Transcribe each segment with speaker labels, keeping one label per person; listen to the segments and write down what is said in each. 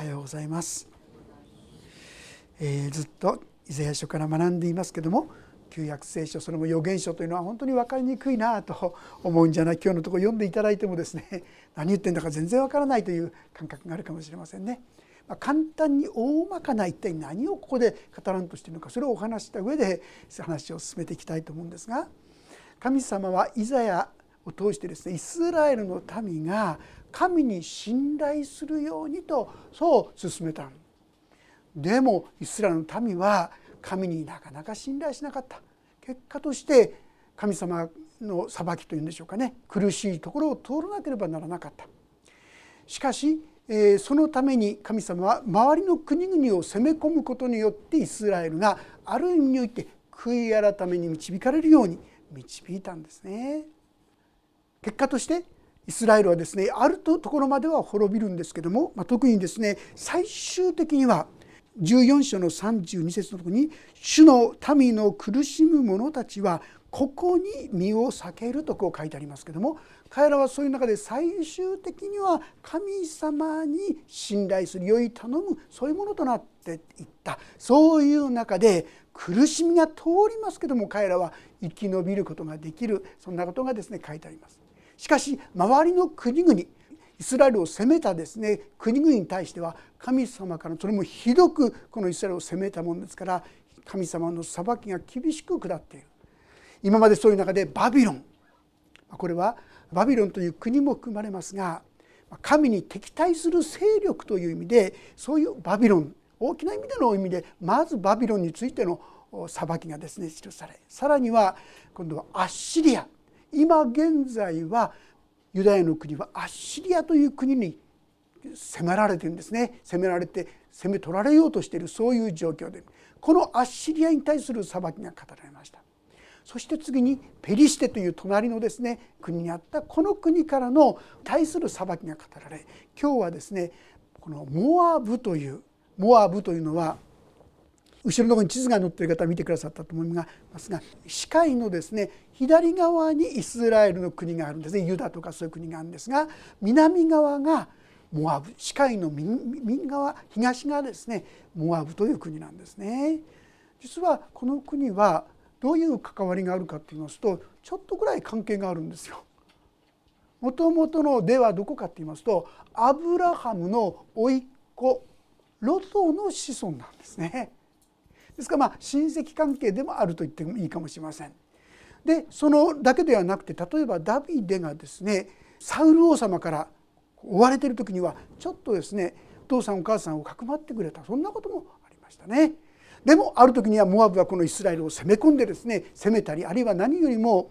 Speaker 1: はようございます、えー、ずっとイザヤ書から学んでいますけども旧約聖書それも預言書というのは本当に分かりにくいなと思うんじゃない今日のところ読んでいただいてもですね 何言ってんだか全然わからないという感覚があるかもしれませんね。まあ、簡単に大まかな一体何をここで語らんとしているのかそれをお話した上で話を進めていきたいと思うんですが神様はイザヤを通してですねイスラエルの民が神に信頼するようにとそう進めたでもイスラエルの民は神になかなか信頼しなかった。結果として神様の裁きというんでしょうかね。苦しいところを通らなければならなかった。しかし、えそのために神様は周りの国々を攻め込むことによってイスラエルがある意味において悔い改めに導かれるように導いたんですね。結果としてイスラエルはですねあるところまでは滅びるんですけども、まあ、特にですね最終的には14章の32節のところに「主の民の苦しむ者たちはここに身を避ける」とこう書いてありますけども彼らはそういう中で最終的には神様に信頼する良い頼むそういうものとなっていったそういう中で苦しみが通りますけども彼らは生き延びることができるそんなことがですね書いてあります。しかし周りの国々イスラエルを攻めたですね国々に対しては神様からそれもひどくこのイスラエルを攻めたものですから神様の裁きが厳しく下っている。今までそういう中でバビロン。これはバビロンという国も含まれますが神に敵対する勢力という意味でそういうバビロン大きな意味での意味でまずバビロンについての裁きがですね記されさらには今度はアッシリア。今現在はユダヤの国はアッシリアという国に攻められてるんですね。攻められて攻め取られようとしているそういう状況で。このアッシリアに対する裁きが語られました。そして次にペリシテという隣のですね国にあったこの国からの対する裁きが語られ今日はですねこのモアブというモアブというのは後ろの方に地図が載っている方見てくださったと思いますが視界のですね左側にイスラエルの国があるんですねユダとかそういう国があるんですが南側がモアブ視界の右側東側ですねモアブという国なんですね。実はこの国はどういう関わりがあるかと言いますとちょっとぐらい関係があるんですよ。もともとのではどこかと言いますとアブラハムの甥っ子ロトの子孫なんですね。ですからまあ親戚関係でもあると言ってもいいかもしれません。でそのだけではなくて例えばダビデがですねサウル王様から追われてる時にはちょっとですねお父さんお母さんをかくまってくれたそんなこともありましたね。でもある時にはモアブはこのイスラエルを攻め込んでですね攻めたりあるいは何よりも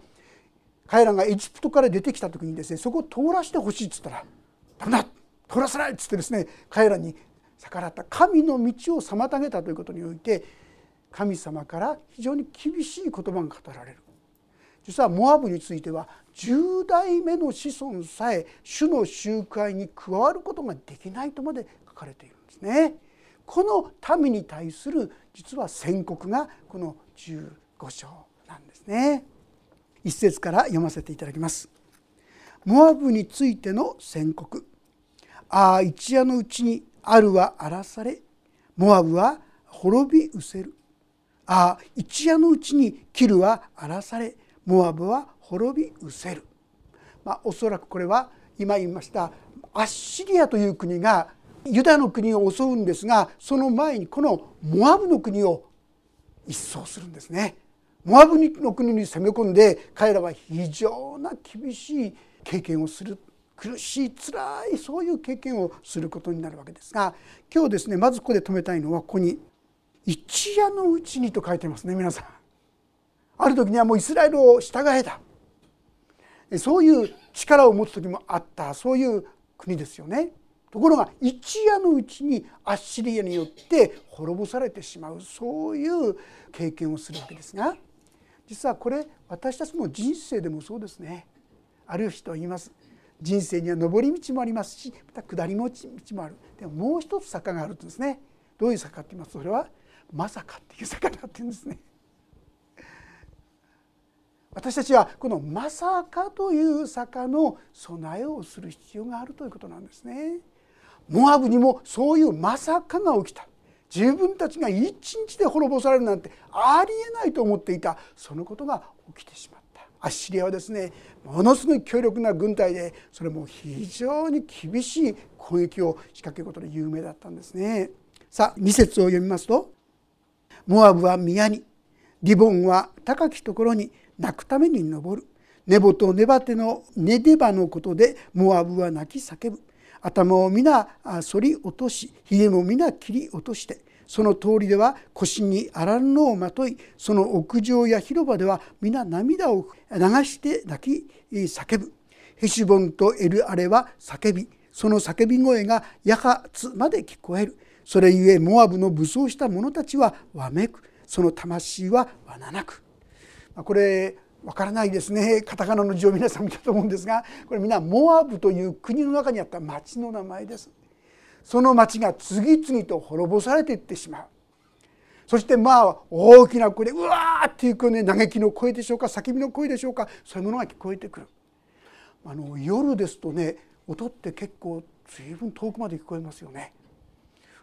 Speaker 1: 彼らがエジプトから出てきた時にですねそこを通らせてほしいっつったら「ダメだ通らせない!」っつってですね彼らに逆らった神の道を妨げたということにおいて神様から非常に厳しい言葉が語られる実はモアブについては10代目の子孫さえ主の集会に加わることができないとまで書かれているんですね。この民に対する実は宣告がこの15章なんですね。一節から読ませていただきます。モアブについての宣告。ああ一夜のうちにあるは荒らされモアブは滅び失せるああ一夜のうちにキルは荒らされモアブは滅び失せる、まあ、おそらくこれは今言いましたアッシリアという国がユダの国を襲うんですがその前にこのモアブの国を一掃するんですね。モアブの国に攻め込んで彼らは非常な厳しい経験をする苦しい辛いそういう経験をすることになるわけですが今日ですねまずここで止めたいのはここに「一夜のうちに」と書いてますね皆さん。ある時にはもうイスラエルを従えたそういう力を持つ時もあった。そういう国ですよね。ところが一夜のうちにアッシリアによって滅ぼされてしまう。そういう経験をするわけですが実はこれ私たちの人生でもそうですね。ある人は言います。人生には上り道もありますしまた下り道もある。でももう一つ坂があるとですね。どういう坂って言います？とそれはまさかっていう坂だっていうんですね。私たちはこの「まさか」という坂の備えをする必要があるということなんですね。モアブにもそういうまさかが起きた自分たちが一日で滅ぼされるなんてありえないと思っていたそのことが起きてしまったアッシリアはですねものすごい強力な軍隊でそれも非常に厳しい攻撃を仕掛けることで有名だったんですねさあ2節を読みますと「モアブは宮に。リボンは高きところに泣くために登る」ネボとネバテのネデバのことでモアブは泣き叫ぶ。頭を皆反り落としひげも皆切り落としてその通りでは腰にあらんのをまといその屋上や広場では皆涙を流して泣き叫ぶ。ヘシュボンとエルアレは叫びその叫び声がヤハツまで聞こえる。それゆえモアブの武装した者たちはわめく。その魂はわななく。これわからないですね。カタカナの字を皆さん見たと思うんですがこれみんなモアブという国の中にあった町の名前です。その町が次々と滅ぼされていってしまう。そしてまあ大きな声でうわーっていうね嘆きの声でしょうか叫びの声でしょうかそういうものが聞こえてくる。あの夜ですとね音って結構随分遠くまで聞こえますよね。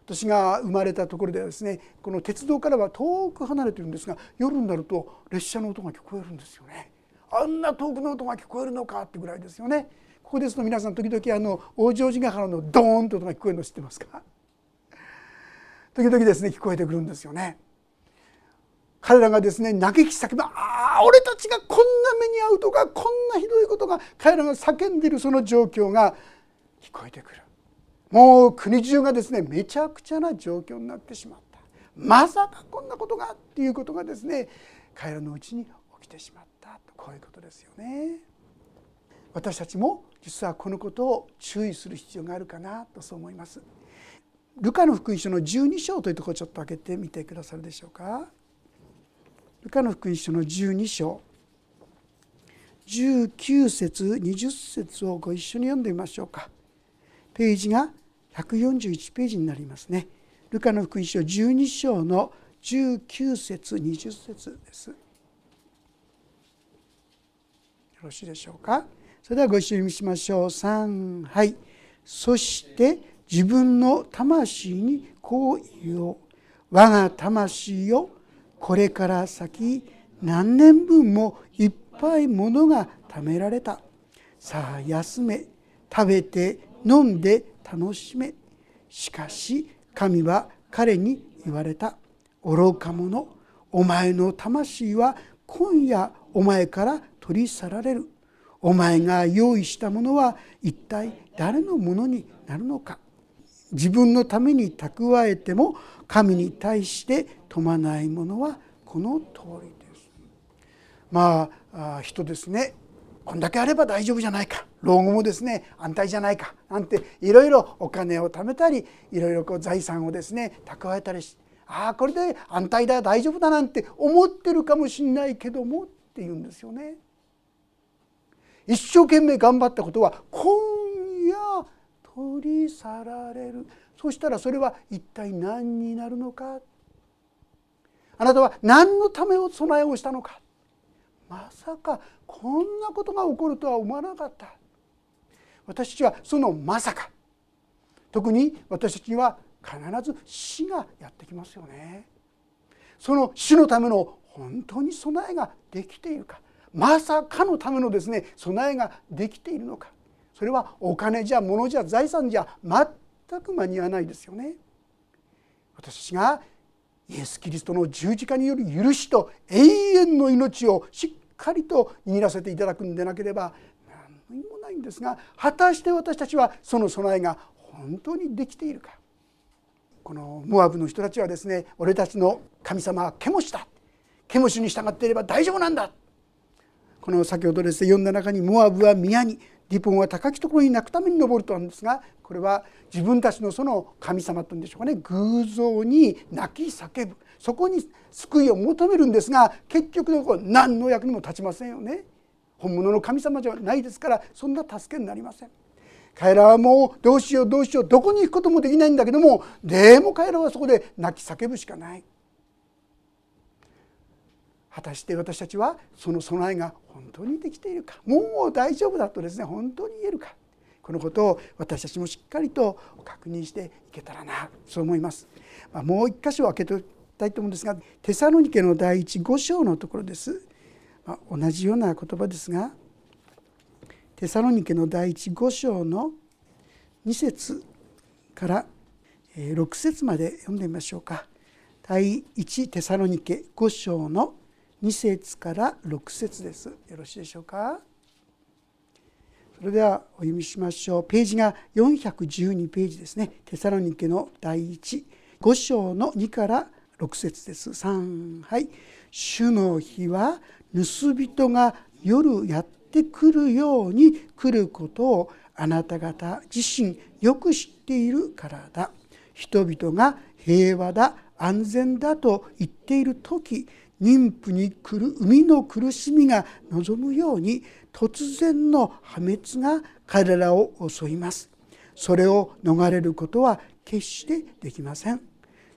Speaker 1: 私が生まれたところではですねこの鉄道からは遠く離れてるんですが夜になると列車の音が聞こえるんですよね。あんな遠くの音が聞こえるのかってぐらいですよね。ここですと皆さん時々あの大乗寺ヶ原のドーンと音が聞こえるの知ってますか？時々ですね聞こえてくるんですよね。彼らがですね嘆き叫ぶああ俺たちがこんな目に遭うとかこんなひどいことが彼らが叫んでいるその状況が聞こえてくる。もう国中がですねめちゃくちゃな状況になってしまったまさかこんなことがっていうことがですね彼らのうちに起きてしまったとこういうことですよね。私たちも実はこのことを注意する必要があるかなとそう思います。ルカの福音書の12章というところをちょっと開けてみてくださるでしょうか。ルカの福音書の12章19節20節をご一緒に読んでみましょうか。ページが141ページになりますね。ルカの福音書12章の19節20節です。よろしいでしょうか？それではご一緒にしましょう。3はい。そして自分の魂にこう言おう。我が魂よこれから先何年分もいっぱいものが貯められた。さあ休め食べて飲んで楽しめ。しかし神は彼に言われた。愚か者お前の魂は今夜お前から取り去られる。お前が用意したものは一体誰のものになるのか。自分のために蓄えても神に対して富まないものはこの通りです。まあ人ですね。こんだけあれば大丈夫じゃないか。老後もですね安泰じゃないか。なんていろいろお金を貯めたりいろいろこう財産をですね蓄えたりしああこれで安泰だ大丈夫だなんて思ってるかもしんないけどもって言うんですよね。一生懸命頑張ったことは今夜取り去られる。そしたらそれは一体何になるのか。あなたは何のためを備えをしたのか。まさかこんなことが起こるとは思わなかった。私たちはそのまさか。特に私たちには必ず死がやってきますよね。その死のための本当に備えができているか。まさかのためのですね備えができているのか。それはお金じゃ物じゃ財産じゃ全く間に合わないですよね。私たちがイエス・キリストの十字架による許しと永遠の命をしっかりと握らせていただくんでなければ何もないんですが果たして私たちはその備えが本当にできているか。このモアブの人たちはですね俺たちの神様はケモシだ。ケモシに従っていれば大丈夫なんだ。この先ほどですね読んだ中にモアブは宮にリポンは高きところに泣くために登るとあるんですがこれは自分たちのその神様というんでしょうかね偶像に泣き叫ぶそこに救いを求めるんですが結局のところ何の役にも立ちませんよね。本物の神様じゃないですからそんな助けになりません。彼らはもうどうしようどうしようどこに行くこともできないんだけどもでも彼らはそこで泣き叫ぶしかない。果たして私たちはその備えが本当にできているか？もう大丈夫だとですね本当に言えるか？このことを私たちもしっかりと確認していけたらなそう思います。まあ、もう一箇所開けておきたいと思うんですがテサロニケの第一5章のところです。まあ、同じような言葉ですがテサロニケの第一5章の2節から6節まで読んでみましょうか。第一テサロニケ5章の2節から6節です。よろしいでしょうか？それではお読みしましょう。ページが412ページですね。テサロニケの第一5章の2から6節です。3はい「主の日は盗人が夜やってくるように来ることをあなた方自身よく知っているからだ」「人々が平和だ安全だと言っている時妊婦に来る海の苦しみが望むように突然の破滅が彼らを襲います。それを逃れることは決してできません。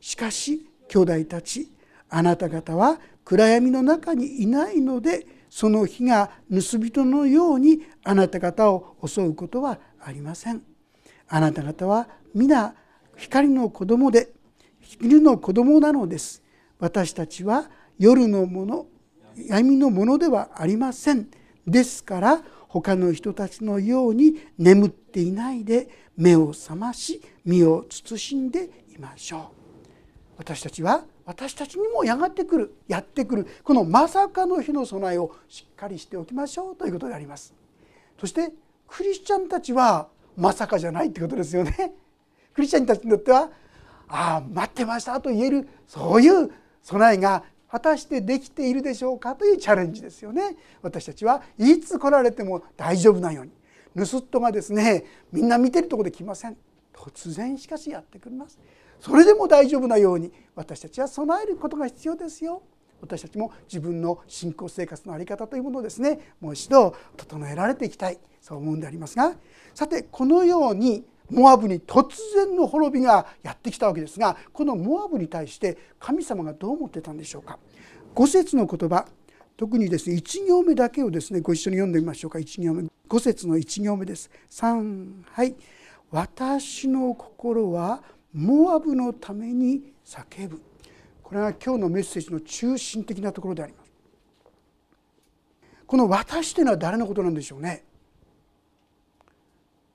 Speaker 1: しかし兄弟たちあなた方は暗闇の中にいないのでその火が盗人のようにあなた方を襲うことはありません。あなた方は皆光の子供で昼の子供なのです。私たちは夜のもの闇のものではありません。ですから他の人たちのように眠っていないで目を覚まし身を慎んでいましょう。私たちは私たちにもやがてくるやってくるこのまさかの日の備えをしっかりしておきましょうということであります。そしてクリスチャンたちはまさかじゃないってことですよね。クリスチャンたちにとってはああ待ってましたと言えるそういう備えが果たしてできているでしょうかというチャレンジですよね。私たちはいつ来られても大丈夫なように。盗人がですねみんな見てるとこで来ません。突然しかしやってくれますそれでも大丈夫なように私たちは備えることが必要ですよ。私たちも自分の信仰生活の在り方というものをですねもう一度整えられていきたい。そう思うんでありますが。さてこのようにモアブに突然の滅びがやってきたわけですがこのモアブに対して神様がどう思ってたんでしょうか？5節の言葉。特にですね1行目だけをですねご一緒に読んでみましょうか。1行目。5節の1行目です。3はい「私の心はモアブのために叫ぶ」これが今日のメッセージの中心的なところであります。この「私」というのは誰のことなんでしょうね？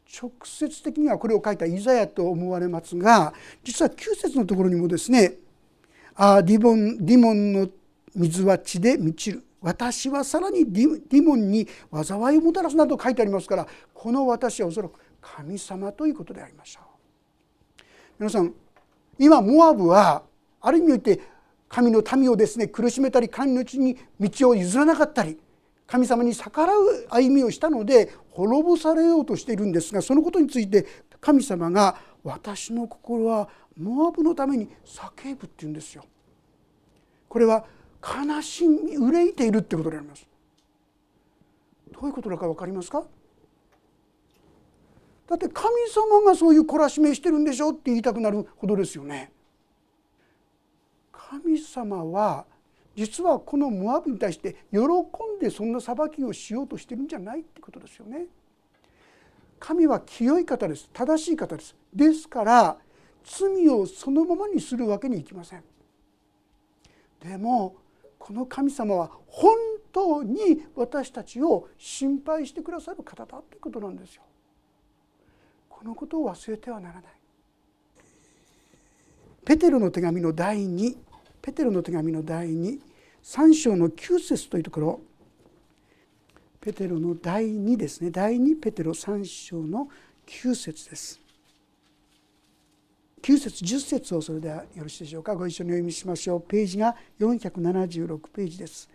Speaker 1: 直接的にはこれを書いたイザヤと思われますが実は9節のところにもですね「あディボンディモンの水は血で満ちる」「私はさらにディモンに災いをもたらす」など書いてありますからこの私はおそらく神様ということでありましょう。皆さん今モアブはある意味において神の民をですね苦しめたり神のうちに道を譲らなかったり神様に逆らう歩みをしたので滅ぼされようとしているんですがそのことについて神様が「私の心はモアブのために叫ぶ」って言うんですよ。これは悲しみ憂いているってことであります。どういうことだか分かりますか？だって神様がそういう懲らしめしてるんでしょって言いたくなるほどですよね。神様は実はこのモアブに対して喜んでそんな裁きをしようとしてるんじゃないってことですよね。神は清い方です。正しい方です。ですから罪をそのままにするわけにいきません。でもこの神様は本当に私たちを心配してくださる方だということなんですよ。このことを忘れてはならない。ペテロの手紙の第2ペテロの手紙の第23章の9節というところ。ペテロの第2ですね。第2ペテロ3章の9節です。9節10節をそれではよろしいでしょうか。ご一緒にお読みしましょう。ページが476ページです。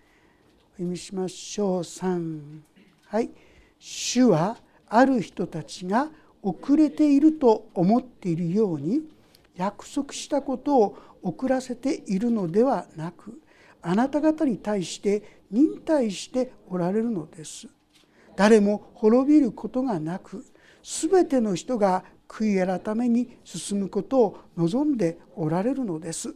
Speaker 1: お読みしましょう。3はい「主はある人たちが遅れていると思っているように約束したことを遅らせているのではなくあなた方に対して忍耐しておられるのです。誰も滅びることがなく全ての人が悔い改めに進むことを望んでおられるのです。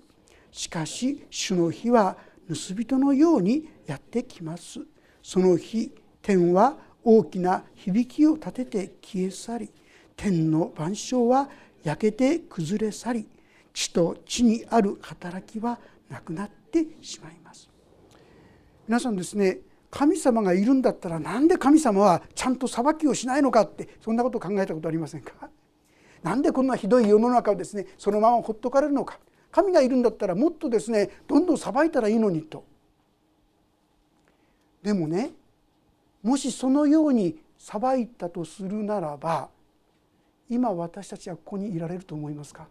Speaker 1: しかし主の日は盗人のようにやってきます。その日天は大きな響きを立てて消え去り天の万象は焼けて崩れ去り地と地にある働きはなくなってしまいます。皆さんですね神様がいるんだったらなんで神様はちゃんと裁きをしないのかってそんなことを考えたことありませんか？なんでこんなひどい世の中をですねそのままほっとかれるのか？神がいるんだったらもっとですねどんどん裁いたらいいのにと。でもねもしそのように裁いたとするならば今私たちはここにいられると思いますか？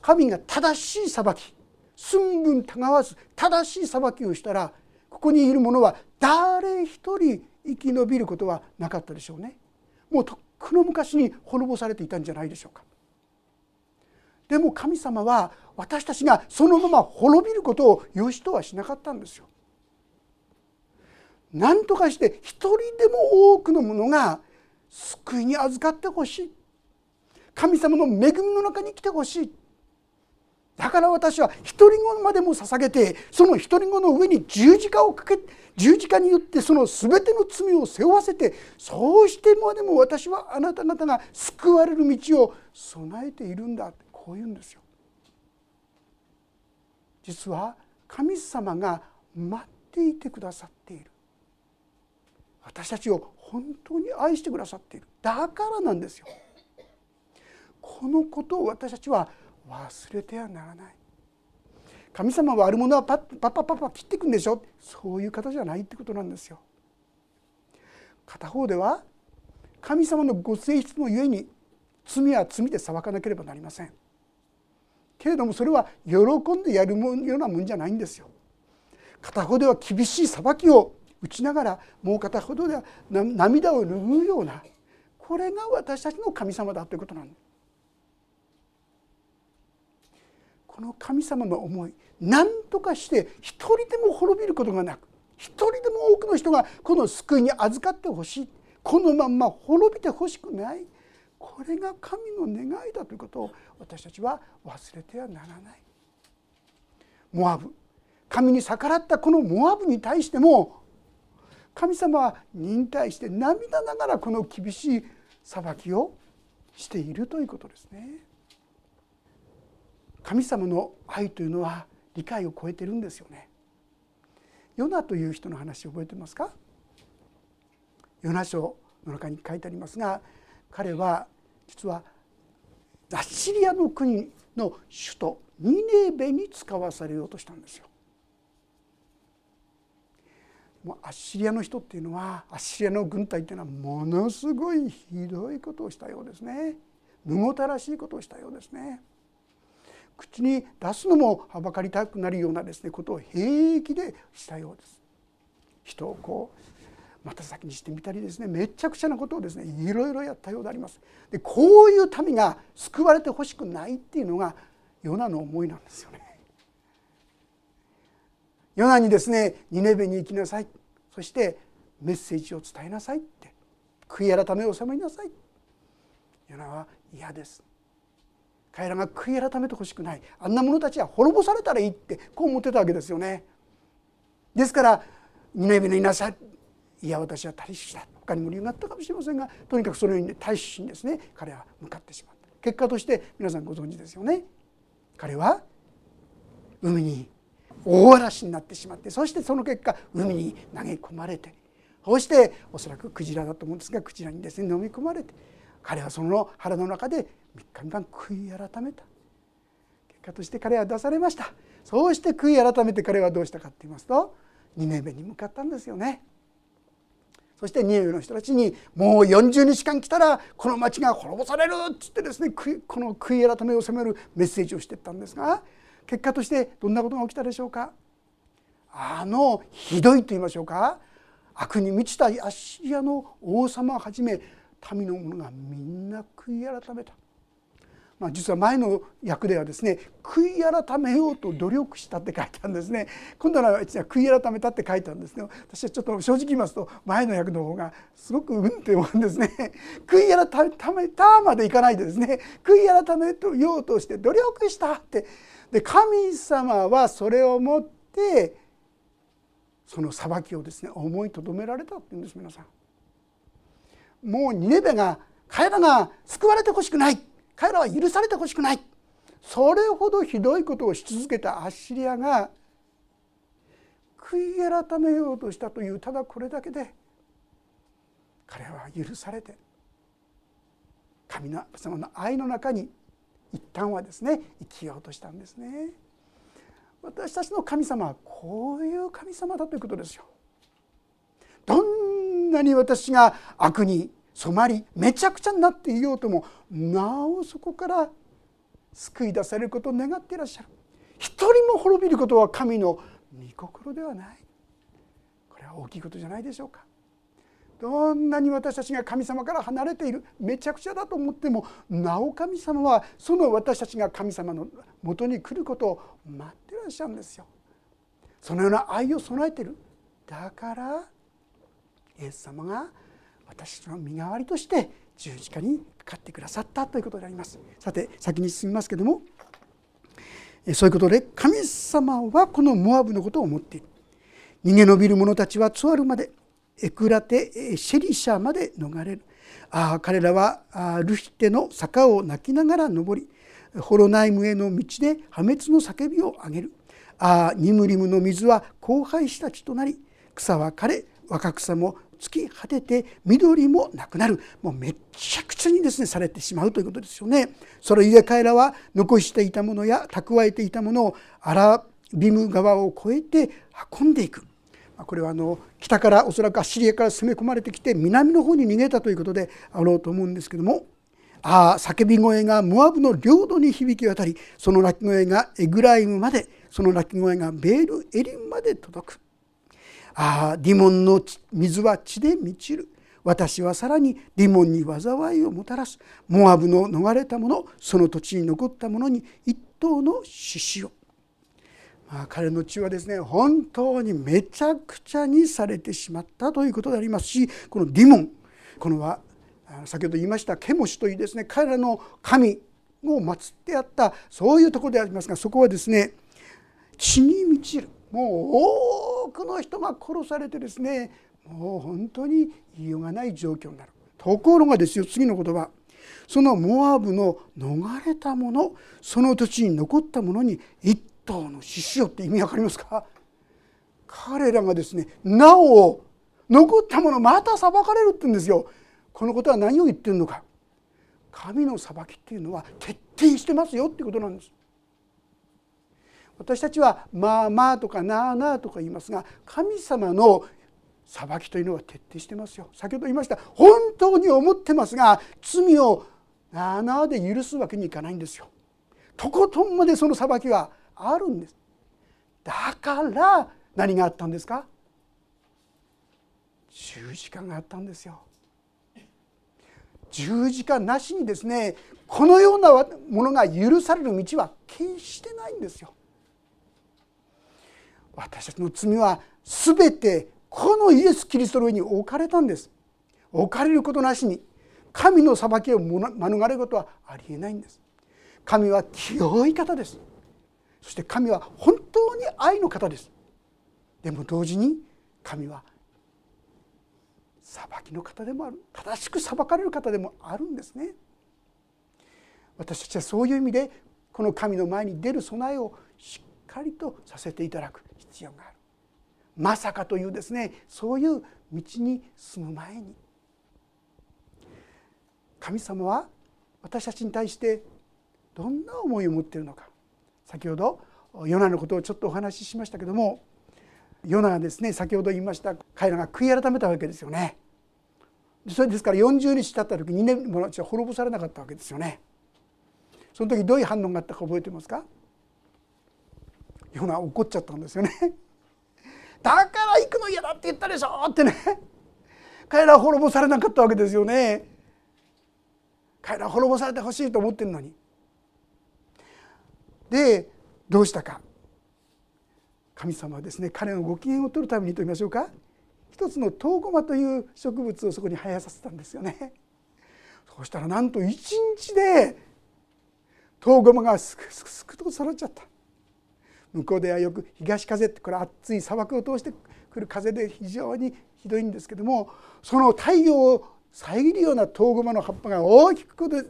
Speaker 1: 神が正しい裁き寸分たがわず正しい裁きをしたらここにいる者は誰一人生き延びることはなかったでしょうね。もうとっくの昔に滅ぼされていたんじゃないでしょうか。でも神様は私たちがそのまま滅びることを良しとはしなかったんですよ。何とかして一人でも多くの者が救いに預かってほしい神様の恵みの中に来てほしいだから私は独り子までも捧げてその独り子の上に十字架をかけ十字架によってその全ての罪を背負わせてそうしてまでも私はあなた方が救われる道を備えているんだってこう言うんですよ。実は神様が待っていてくださっている私たちを本当に愛してくださっているだからなんですよ。このことを私たちは忘れてはならない神様はあるものはパッパッパッパッパ切っていくんでしょそういう方じゃないってことなんですよ。片方では神様のご性質のゆえに罪は罪で裁かなければなりません。けれどもそれは喜んでやるようなもんじゃないんですよ。片方では厳しい裁きを打ちながらもう片方では涙を拭うようなこれが私たちの神様だということなんです。この神様の思い何とかして一人でも滅びることがなく一人でも多くの人がこの救いに預かってほしいこのまんま滅びてほしくないこれが神の願いだということを私たちは忘れてはならない。モアブ神に逆らったこのモアブに対しても神様は忍耐して涙ながらこの厳しい裁きをしているということですね。神様の愛というのは理解を超えてるんですよね。ヨナという人の話覚えてますか？ヨナ書の中に書いてありますが彼は実はアッシリアの国の首都ニネベに使わされようとしたんですよ。もうアッシリアの人っていうのはアッシリアの軍隊っていうのはものすごいひどいことをしたようですね。むごたらしいことをしたようですね。口に出すのもはばかりたくなるようなですねことを平気でしたようです。人をこうまた先にしてみたりですねめちゃくちゃなことをですねいろいろやったようであります。でこういう民が救われてほしくないっていうのがヨナの思いなんですよね。ヨナにですねニネベに行きなさいそしてメッセージを伝えなさいって悔い改めを収めなさいヨナは嫌です彼らが悔い改めてほしくないあんな者たちは滅ぼされたらいいってこう思ってたわけですよね。ですからニネビのいなさいいや私はタリシュだ他にも理由があったかもしれませんがとにかくそのようにタリシュにですね彼は向かってしまった結果として皆さんご存知ですよね。彼は海に大嵐になってしまってそしてその結果海に投げ込まれてそしておそらくクジラだと思うんですがクジラにですね飲み込まれて彼はその腹の中で3日間悔い改めた。結果として彼は出されました。そうして悔い改めて彼はどうしたかって言いますと2年目に向かったんですよね。そしてニネベの人たちにもう40日間来たらこの町が滅ぼされるっつってですねこの悔い改めを責めるメッセージをしていったんですが結果としてどんなことが起きたでしょうか。あのひどいと言いましょうか。悪に満ちたアッシリアの王様をはじめ民の者がみんな悔い改めた。まあ、実は前の訳ではですね悔い改めようと努力したって書いてあるんですね。今度は悔い改めたって書いてあるんですね。私はちょっと正直言いますと前の訳の方がすごくうんって思うんですね。悔い改めたまでいかないでですね。悔い改めようとして努力したって。で神様はそれをもってその裁きをですね思いとどめられたっていうんです皆さん。もうニネベが彼らが救われてほしくない彼らは許されてほしくないそれほどひどいことをし続けたアッシリアが悔い改めようとしたというただこれだけで彼は許されて神様の愛の中に一旦はですね生きようとしたんですね。私たちの神様はこういう神様だということですよ。どんんなに私が悪に染まりめちゃくちゃになっていようともなおそこから救い出されることを願っていらっしゃる。一人も滅びることは神の御心ではない。これは大きいことじゃないでしょうか。どんなに私たちが神様から離れているめちゃくちゃだと思ってもなお神様はその私たちが神様のもとに来ることを待ってらっしゃるんですよ。そのような愛を備えている。だからイエス様が私の身代わりとして十字架にかかってくださったということであります。さて先に進みますけどもそういうことで神様はこのモアブのことを思っている。逃げ延びる者たちはツアルまでエクラテシェリシャまで逃れる。ああ彼らはルヒテの坂を泣きながら登りホロナイムへの道で破滅の叫びを上げる。ああニムリムの水は荒廃した地となり草は枯れ若草も尽き果てて緑もなくなるもうめっちゃくちゃにですねされてしまうということですよね。それゆえ彼らは残していたものや蓄えていたものをアラビム川を越えて運んでいく。これはあの北からおそらくアッシリアから攻め込まれてきて南の方に逃げたということであろうと思うんですけどもああ叫び声がモアブの領土に響き渡りその鳴き声がエグライムまでその鳴き声がベールエリンまで届くああディモンの水は血で満ちる。私はさらにディモンに災いをもたらす。モアブの逃れた者その土地に残った者に一頭の獅子を、まあ、彼の血はですね本当にめちゃくちゃにされてしまったということでありますしこのディモンこのは先ほど言いましたケモシというですね彼らの神を祀ってあったそういうところでありますがそこはですね血に満ちる。もう多くの人が殺されてですねもう本当に言いようがない状況になる。ところがですよ次の言葉。そのモアブの逃れた者その土地に残った者に一頭の獅子よって意味わかりますか？彼らがですねなお残った者また裁かれるって言うんですよ。このことは何を言ってるのか。神の裁きっていうのは徹底してますよっていうことなんです。私たちはまあまあとかなあなあとか言いますが神様の裁きというのは徹底してますよ。先ほど言いました本当に思ってますが罪をなあなあで許すわけにいかないんですよ。とことんまでその裁きはあるんです。だから何があったんですか？十字架があったんですよ。十字架なしにですねこのようなものが許される道は決してないんですよ。私たちの罪は全てこのイエス・キリストの上に置かれたんです。置かれることなしに神の裁きを免れることはありえないんです。神は清い方です。そして神は本当に愛の方です。でも同時に神は裁きの方でもある。正しく裁かれる方でもあるんですね。私たちはそういう意味でこの神の前に出る備えをしっかりとさせていただく必要があるまさかというですねそういう道に進む前に神様は私たちに対してどんな思いを持っているのか先ほどヨナのことをちょっとお話ししましたけどもヨナがですね先ほど言いました彼らが悔い改めたわけですよね。それですから40日経った時2年ものうちは滅ぼされなかったわけですよね。その時どういう反応があったか覚えてますか？ヨナ怒っちゃったんですよね。だから行くの嫌だって言ったでしょってね 彼らは滅ぼされなかったわけですよね。彼らは滅ぼされてほしいと思ってるのに。でどうしたか神様はですね彼のご機嫌を取るためにと言いましょうか一つのトウゴマという植物をそこに生やさせたんですよね。そうしたらなんと一日でトウゴマがすくすくすくと育っちゃった。向こうではよく東風ってこれ暑い砂漠を通してくる風で非常にひどいんですけどもその太陽を遮るようなトウゴマの葉っぱが大きく崩れ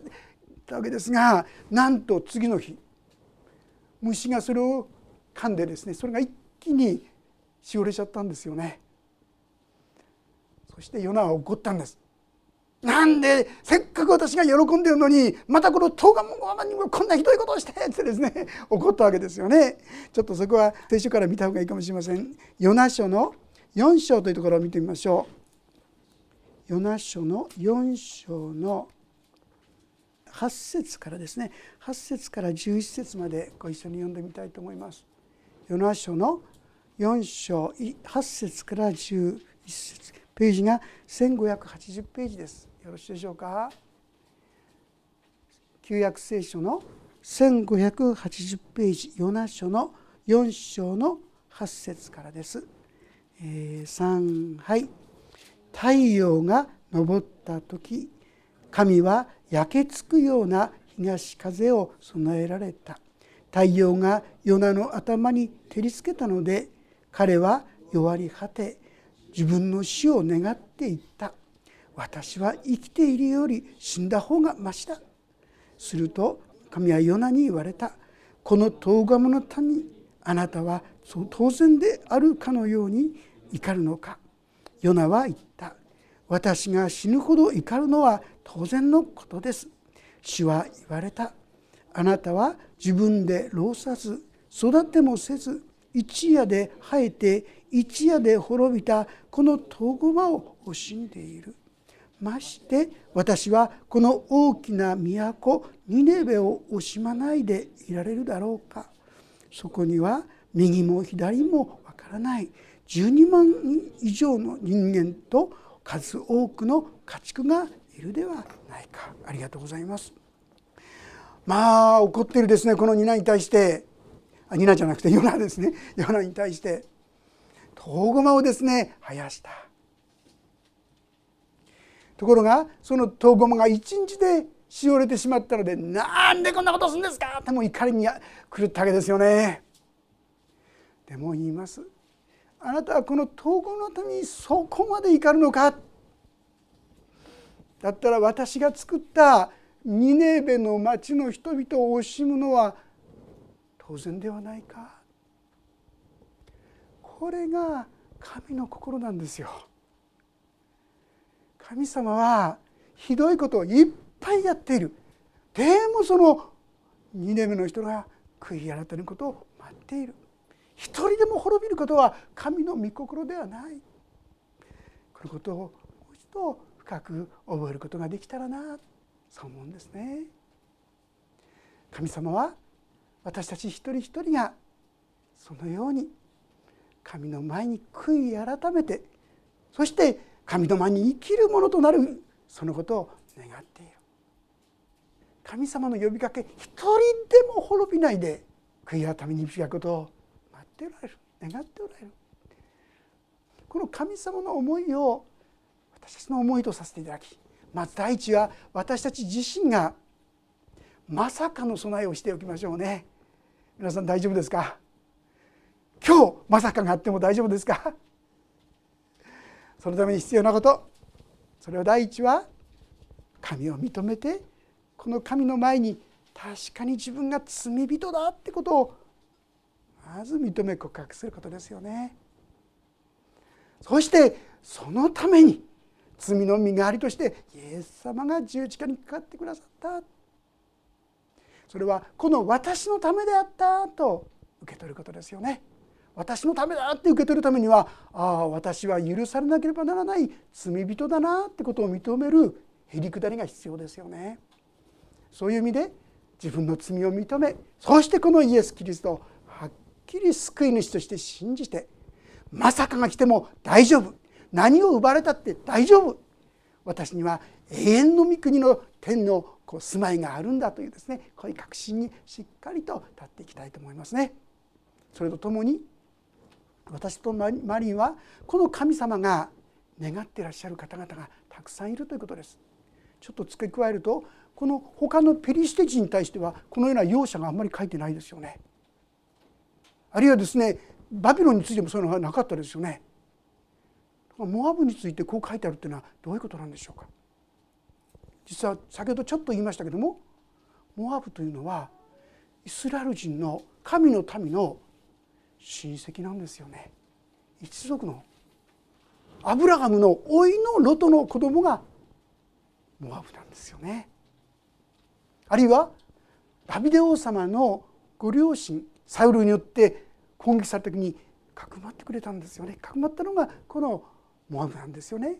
Speaker 1: たわけですがなんと次の日虫がそれを噛んでですねそれが一気にしおれちゃったんですよね。そしてヨナは怒ったんです。なんでせっかく私が喜んでるのにまたこの東岸もにもこんなひどいことをしてってですね怒ったわけですよね。ちょっとそこは聖書から見た方がいいかもしれません。ヨナ書の4章というところを見てみましょう。ヨナ書の4章の8節からですね8節から11節までご一緒に読んでみたいと思います。ヨナ書の4章8節から11節ページが1580ページです。よろしいでしょうか？旧約聖書の1580ページヨナ書の4章の8節からです。えー、3はい太陽が昇った時神は焼けつくような東風を備えられた太陽がヨナの頭に照りつけたので彼は弱り果て自分の死を願っていった。私は生きているより死んだ方がましだ。すると神はヨナに言われた。この遠鴨の谷あなたは当然であるかのように怒るのか。ヨナは言った。私が死ぬほど怒るのは当然のことです。主は言われた。あなたは自分で労さず育てもせず一夜で生えて一夜で滅びたこの遠駒を惜しんでいる。まして私はこの大きな都ニネベを惜しまないでいられるだろうか。そこには右も左もわからない。12万以上の人間と数多くの家畜がいるではないか。ありがとうございます。まあ怒ってるですねこのニナに対して。ニナじゃなくてヨナですね。ヨナに対して遠駒をですね生やした。ところがその遠駒が一日でしおれてしまったのでなんでこんなことするんですか？ってもう怒りに狂ったわけですよね。でも言います。あなたはこの統合のためにそこまで怒るのか？だったら私が作ったニネベの町の人々を惜しむのは当然ではないか。これが神の心なんですよ。神様はひどいことをいっぱいやっている。でもその2年目の人が悔い改めることを待っている。一人でも滅びることは神の御心ではない。このことをもう一度深く覚えることができたらな。そう思うんですね。神様は私たち一人一人がそのように神の前に悔い改めてそして神の前に生きるものとなるそのことを願っている。神様の呼びかけ一人でも滅びないで悔い改めに導くことを待っておられる。願っておられる。この神様の思いを私たちの思いとさせていただきまず第一は私たち自身がまさかの備えをしておきましょうね。皆さん大丈夫ですか？今日まさかがあっても大丈夫ですか？そのために必要なことそれは第一は神を認めてこの神の前に確かに自分が罪人だってことをまず認め告白することですよね。そしてそのために罪の身代わりとしてイエス様が十字架にかかってくださった。それはこの私のためであったと受け取ることですよね。私のためだって受け取るためにはああ私は許されなければならない罪人だなってことを認めるへりくだりが必要ですよね。そういう意味で自分の罪を認めそしてこのイエス・キリストをはっきり救い主として信じてまさかが来ても大丈夫何を奪われたって大丈夫私には永遠の御国の天のこう住まいがあるんだというですねこういう確信にしっかりと立っていきたいと思いますね。それとともに私とマリンはこの神様が願っていらっしゃる方々がたくさんいるということです。ちょっと付け加えるとこの他のペリシテ人に対してはこのような容赦があんまり書いてないですよね。あるいはですねバビロンについてもそういうのがなかったですよね。モアブについてこう書いてあるというのはどういうことなんでしょうか実は先ほどちょっと言いましたけどもモアブというのはイスラエル人の神の民の親戚なんですよね。一族のアブラハムの甥のロトの子供がモアブなんですよね。あるいはダビデ王様のご両親サウルによって攻撃された時にかくまってくれたんですよね。かくまったのがこのモアブなんですよね。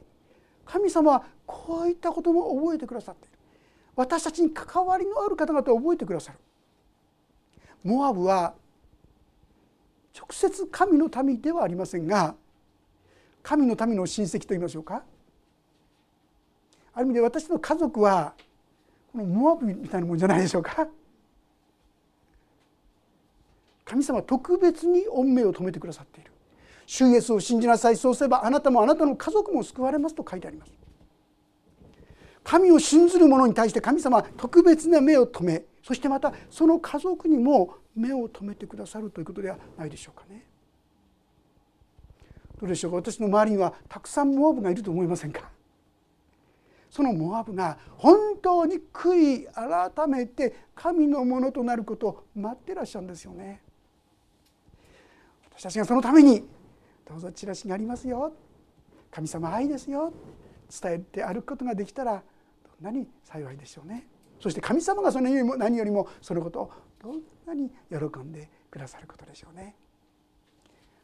Speaker 1: 神様はこういったことも覚えてくださっている。私たちに関わりのある方々を覚えてくださる。モアブは直接神の民ではありませんが神の民の親戚といいましょうか。ある意味で私の家族はこのモアブみたいなもんじゃないでしょうか。神様は特別に御命を止めてくださっている。主イエスを信じなさい。そうすればあなたもあなたの家族も救われますと書いてあります。神を信ずる者に対して神様は特別な目を留めそしてまたその家族にも目を留めてくださるということではないでしょうかね。どうでしょうか？私の周りにはたくさんモアブがいると思いませんか？そのモアブが本当に悔い改めて神のものとなることを待ってらっしゃるんですよね。私たちがそのためにどうぞチラシがありますよ。神様愛ですよ。伝えて歩くことができたらどんなに幸いでしょうね。そして神様がそのよりも何よりもそのことをどんなに喜んでくださることでしょうね。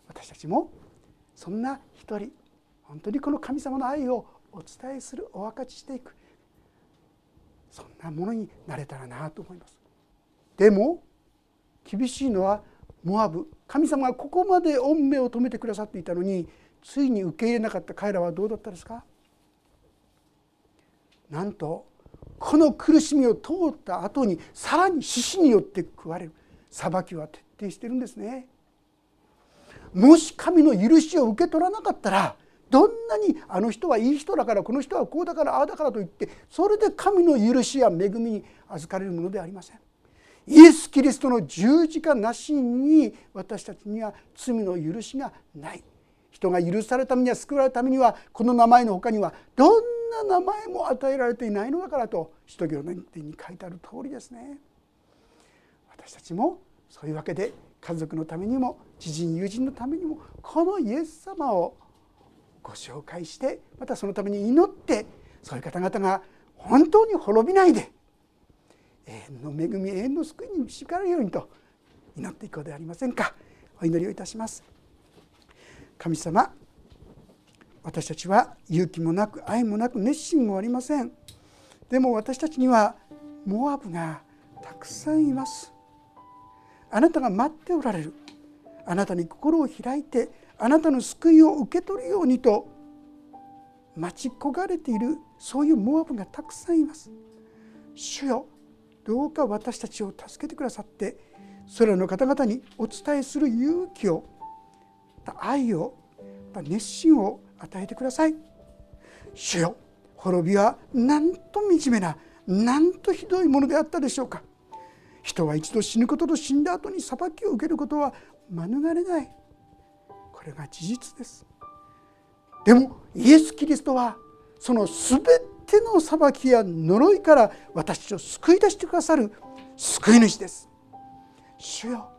Speaker 1: 私たちもそんな一人本当にこの神様の愛をお伝えするお分かちしていくそんなものになれたらなと思います。でも厳しいのはモアブ神様がここまで御目を止めてくださっていたのについに受け入れなかった彼らはどうだったですか？なんとこの苦しみを通った後にさらに獅子によって食われる裁きは徹底してるんですね。もし神の許しを受け取らなかったらどんなにあの人はいい人だからこの人はこうだからああだからと言ってそれで神の許しや恵みに預かれるものではありません。イエス・キリストの十字架なしに私たちには罪の許しがない人が許されるためには救われるためにはこの名前の他にはどんな名前も与えられていないのだからと使徒行伝に書いてある通りですね。私たちもそういうわけで家族のためにも知人友人のためにもこのイエス様をご紹介してまたそのために祈ってそういう方々が本当に滅びないで永遠の恵み永遠の救いに導かれるようにと祈っていこうではありませんか。お祈りをいたします。神様私たちは勇気もなく愛もなく熱心もありません。でも私たちにはモアブがたくさんいます。あなたが待っておられる。あなたに心を開いてあなたの救いを受け取るようにと待ち焦がれているそういうモアブがたくさんいます。主よどうか私たちを助けてくださってそれらの方々にお伝えする勇気を愛を熱心を与えてください。主よ滅びはなんと惨めななんとひどいものであったでしょうか。人は一度死ぬことと死んだ後に裁きを受けることは免れない。これが事実です。でもイエス・キリストはその全ての裁きや呪いから私たちを救い出してくださる救い主です。主よ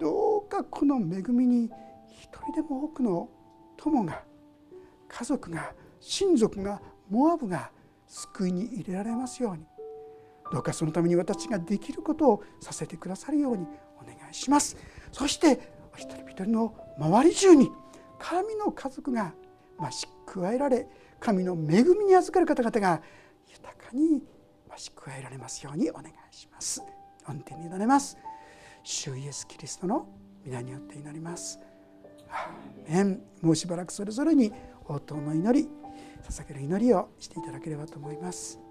Speaker 1: どうかこの恵みに一人でも多くの友が家族が親族がモアブが救いに入れられますように。どうかそのために私ができることをさせてくださるようにお願いします。そしてお一人一人の周り中に神の家族が増し加えられ神の恵みに預かる方々が豊かに増し加えられますようにお願いします。恩典に委ねます。主イエスキリストの皆によって祈ります。アーメン。もうしばらくそれぞれに応答の祈り捧げる祈りをしていただければと思います。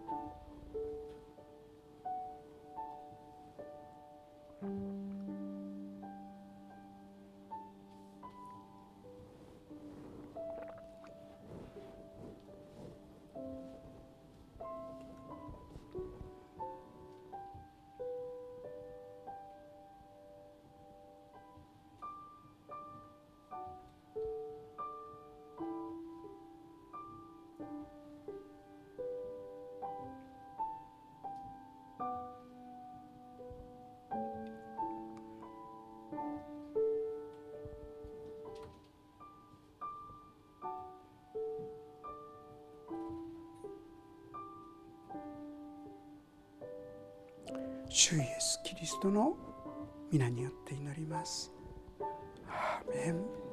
Speaker 1: トの皆によって祈ります。アーメン